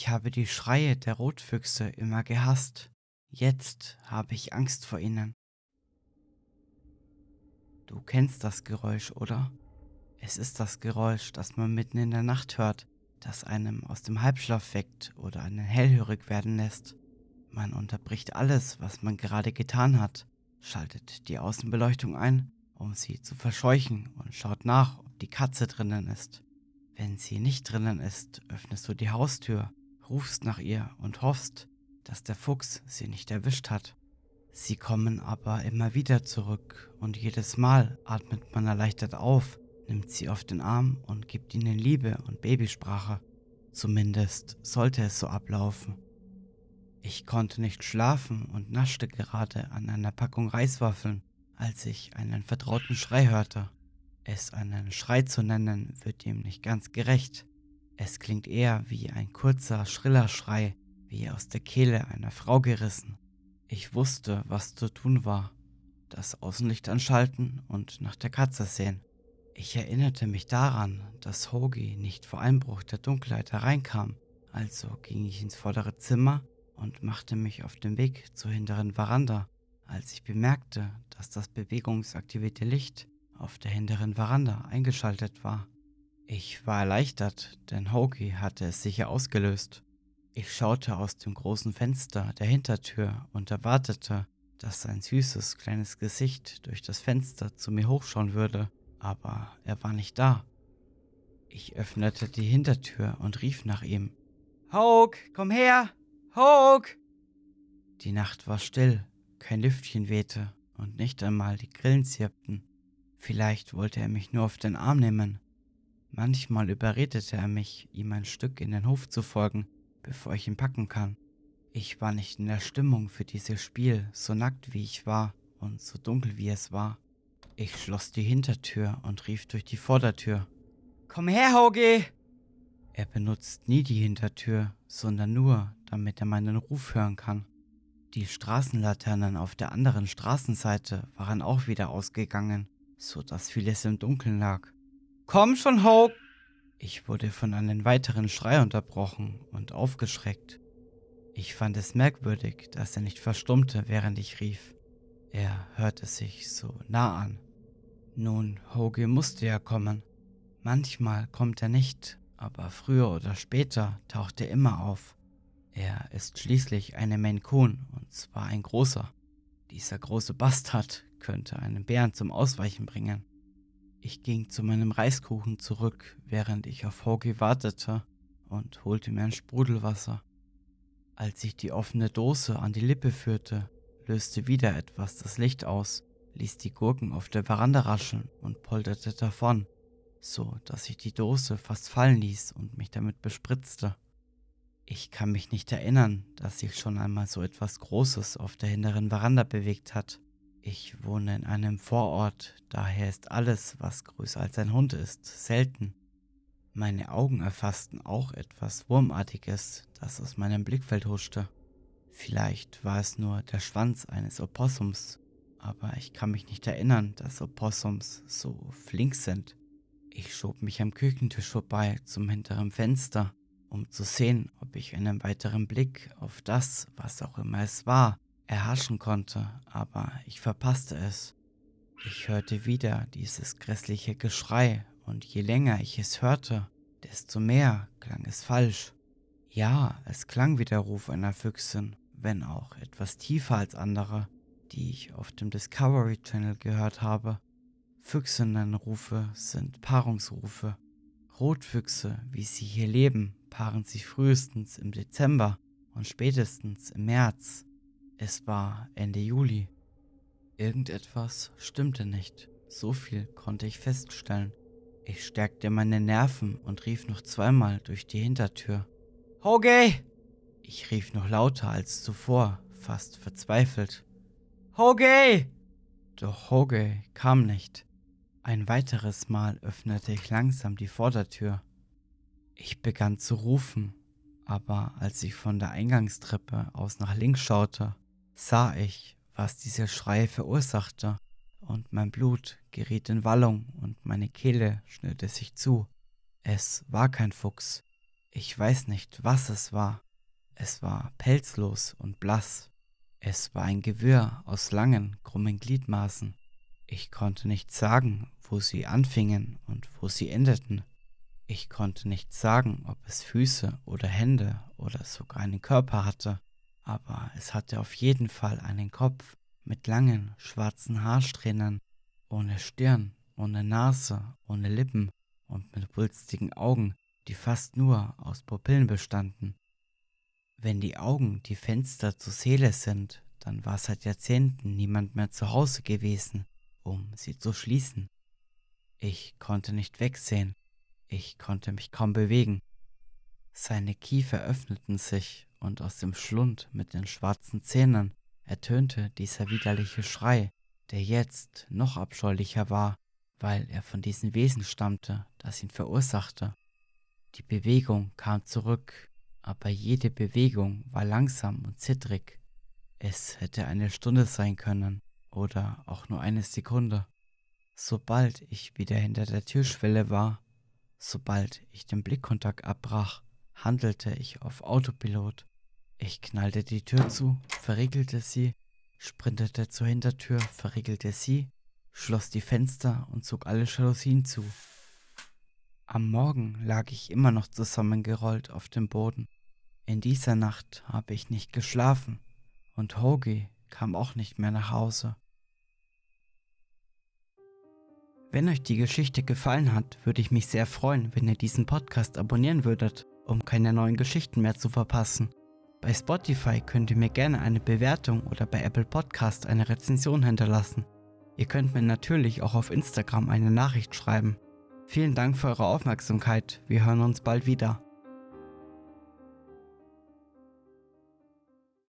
Ich habe die Schreie der Rotfüchse immer gehasst. Jetzt habe ich Angst vor ihnen. Du kennst das Geräusch, oder? Es ist das Geräusch, das man mitten in der Nacht hört, das einem aus dem Halbschlaf weckt oder einen hellhörig werden lässt. Man unterbricht alles, was man gerade getan hat, schaltet die Außenbeleuchtung ein, um sie zu verscheuchen und schaut nach, ob die Katze drinnen ist. Wenn sie nicht drinnen ist, öffnest du die Haustür, rufst nach ihr und hoffst, dass der Fuchs sie nicht erwischt hat. Sie kommen aber immer wieder zurück und jedes Mal atmet man erleichtert auf, nimmt sie auf den Arm und gibt ihnen Liebe und Babysprache. Zumindest sollte es so ablaufen. Ich konnte nicht schlafen und naschte gerade an einer Packung Reiswaffeln, als ich einen vertrauten Schrei hörte. Es einen Schrei zu nennen, wird ihm nicht ganz gerecht. Es klingt eher wie ein kurzer, schriller Schrei, wie aus der Kehle einer Frau gerissen. Ich wusste, was zu tun war. Das Außenlicht anschalten und nach der Katze sehen. Ich erinnerte mich daran, dass Hoagie nicht vor Einbruch der Dunkelheit hereinkam, also ging ich ins vordere Zimmer und machte mich auf den Weg zur hinteren Veranda, als ich bemerkte, dass das bewegungsaktivierte Licht auf der hinteren Veranda eingeschaltet war. Ich war erleichtert, denn Hoagie hatte es sicher ausgelöst. Ich schaute aus dem großen Fenster der Hintertür und erwartete, dass sein süßes kleines Gesicht durch das Fenster zu mir hochschauen würde, aber er war nicht da. Ich öffnete die Hintertür und rief nach ihm. Hoag, komm her! Hoag! Die Nacht war still, kein Lüftchen wehte und nicht einmal die Grillen zirpten. Vielleicht wollte er mich nur auf den Arm nehmen. Manchmal überredete er mich, ihm ein Stück in den Hof zu folgen, bevor ich ihn packen kann. Ich war nicht in der Stimmung für dieses Spiel, so nackt wie ich war und so dunkel wie es war. Ich schloss die Hintertür und rief durch die Vordertür. Komm her, Hoge! Er benutzt nie die Hintertür, sondern nur, damit er meinen Ruf hören kann. Die Straßenlaternen auf der anderen Straßenseite waren auch wieder ausgegangen so dass vieles im Dunkeln lag. Komm schon, Hope! Ich wurde von einem weiteren Schrei unterbrochen und aufgeschreckt. Ich fand es merkwürdig, dass er nicht verstummte, während ich rief. Er hörte sich so nah an. Nun, Hoge musste ja kommen. Manchmal kommt er nicht, aber früher oder später taucht er immer auf. Er ist schließlich eine Coon und zwar ein großer. Dieser große Bastard könnte einen Bären zum Ausweichen bringen. Ich ging zu meinem Reiskuchen zurück, während ich auf Hoagie wartete und holte mir ein Sprudelwasser. Als ich die offene Dose an die Lippe führte, löste wieder etwas das Licht aus, ließ die Gurken auf der Veranda rascheln und polterte davon, so dass ich die Dose fast fallen ließ und mich damit bespritzte. Ich kann mich nicht erinnern, dass sich schon einmal so etwas Großes auf der hinteren Veranda bewegt hat. Ich wohne in einem Vorort, daher ist alles, was größer als ein Hund ist, selten. Meine Augen erfassten auch etwas Wurmartiges, das aus meinem Blickfeld huschte. Vielleicht war es nur der Schwanz eines Opossums, aber ich kann mich nicht erinnern, dass Opossums so flink sind. Ich schob mich am Küchentisch vorbei zum hinteren Fenster, um zu sehen, ob ich einen weiteren Blick auf das, was auch immer es war, erhaschen konnte, aber ich verpasste es. Ich hörte wieder dieses grässliche Geschrei, und je länger ich es hörte, desto mehr klang es falsch. Ja, es klang wie der Ruf einer Füchsin, wenn auch etwas tiefer als andere, die ich auf dem Discovery Channel gehört habe. Füchsinnenrufe sind Paarungsrufe. Rotfüchse, wie sie hier leben, paaren sich frühestens im Dezember und spätestens im März. Es war Ende Juli. Irgendetwas stimmte nicht. So viel konnte ich feststellen. Ich stärkte meine Nerven und rief noch zweimal durch die Hintertür. Hoge! Ich rief noch lauter als zuvor, fast verzweifelt. Hoge! Doch Hoge kam nicht. Ein weiteres Mal öffnete ich langsam die Vordertür. Ich begann zu rufen, aber als ich von der Eingangstreppe aus nach links schaute, sah ich, was dieser Schrei verursachte, und mein Blut geriet in Wallung und meine Kehle schnürte sich zu. Es war kein Fuchs. Ich weiß nicht, was es war. Es war pelzlos und blass. Es war ein Gewirr aus langen, krummen Gliedmaßen. Ich konnte nicht sagen, wo sie anfingen und wo sie endeten. Ich konnte nicht sagen, ob es Füße oder Hände oder sogar einen Körper hatte, aber es hatte auf jeden Fall einen Kopf mit langen, schwarzen Haarsträhnen, ohne Stirn, ohne Nase, ohne Lippen und mit wulstigen Augen, die fast nur aus Pupillen bestanden. Wenn die Augen die Fenster zur Seele sind, dann war seit Jahrzehnten niemand mehr zu Hause gewesen, um sie zu schließen. Ich konnte nicht wegsehen, ich konnte mich kaum bewegen. Seine Kiefer öffneten sich, und aus dem Schlund mit den schwarzen Zähnen ertönte dieser widerliche Schrei, der jetzt noch abscheulicher war, weil er von diesem Wesen stammte, das ihn verursachte. Die Bewegung kam zurück, aber jede Bewegung war langsam und zittrig. Es hätte eine Stunde sein können oder auch nur eine Sekunde. Sobald ich wieder hinter der Türschwelle war, sobald ich den Blickkontakt abbrach, handelte ich auf Autopilot. Ich knallte die Tür zu, verriegelte sie, sprintete zur Hintertür, verriegelte sie, schloss die Fenster und zog alle Jalousien zu. Am Morgen lag ich immer noch zusammengerollt auf dem Boden. In dieser Nacht habe ich nicht geschlafen und Hoagie kam auch nicht mehr nach Hause. Wenn euch die Geschichte gefallen hat, würde ich mich sehr freuen, wenn ihr diesen Podcast abonnieren würdet, um keine neuen Geschichten mehr zu verpassen. Bei Spotify könnt ihr mir gerne eine Bewertung oder bei Apple Podcast eine Rezension hinterlassen. Ihr könnt mir natürlich auch auf Instagram eine Nachricht schreiben. Vielen Dank für eure Aufmerksamkeit. Wir hören uns bald wieder.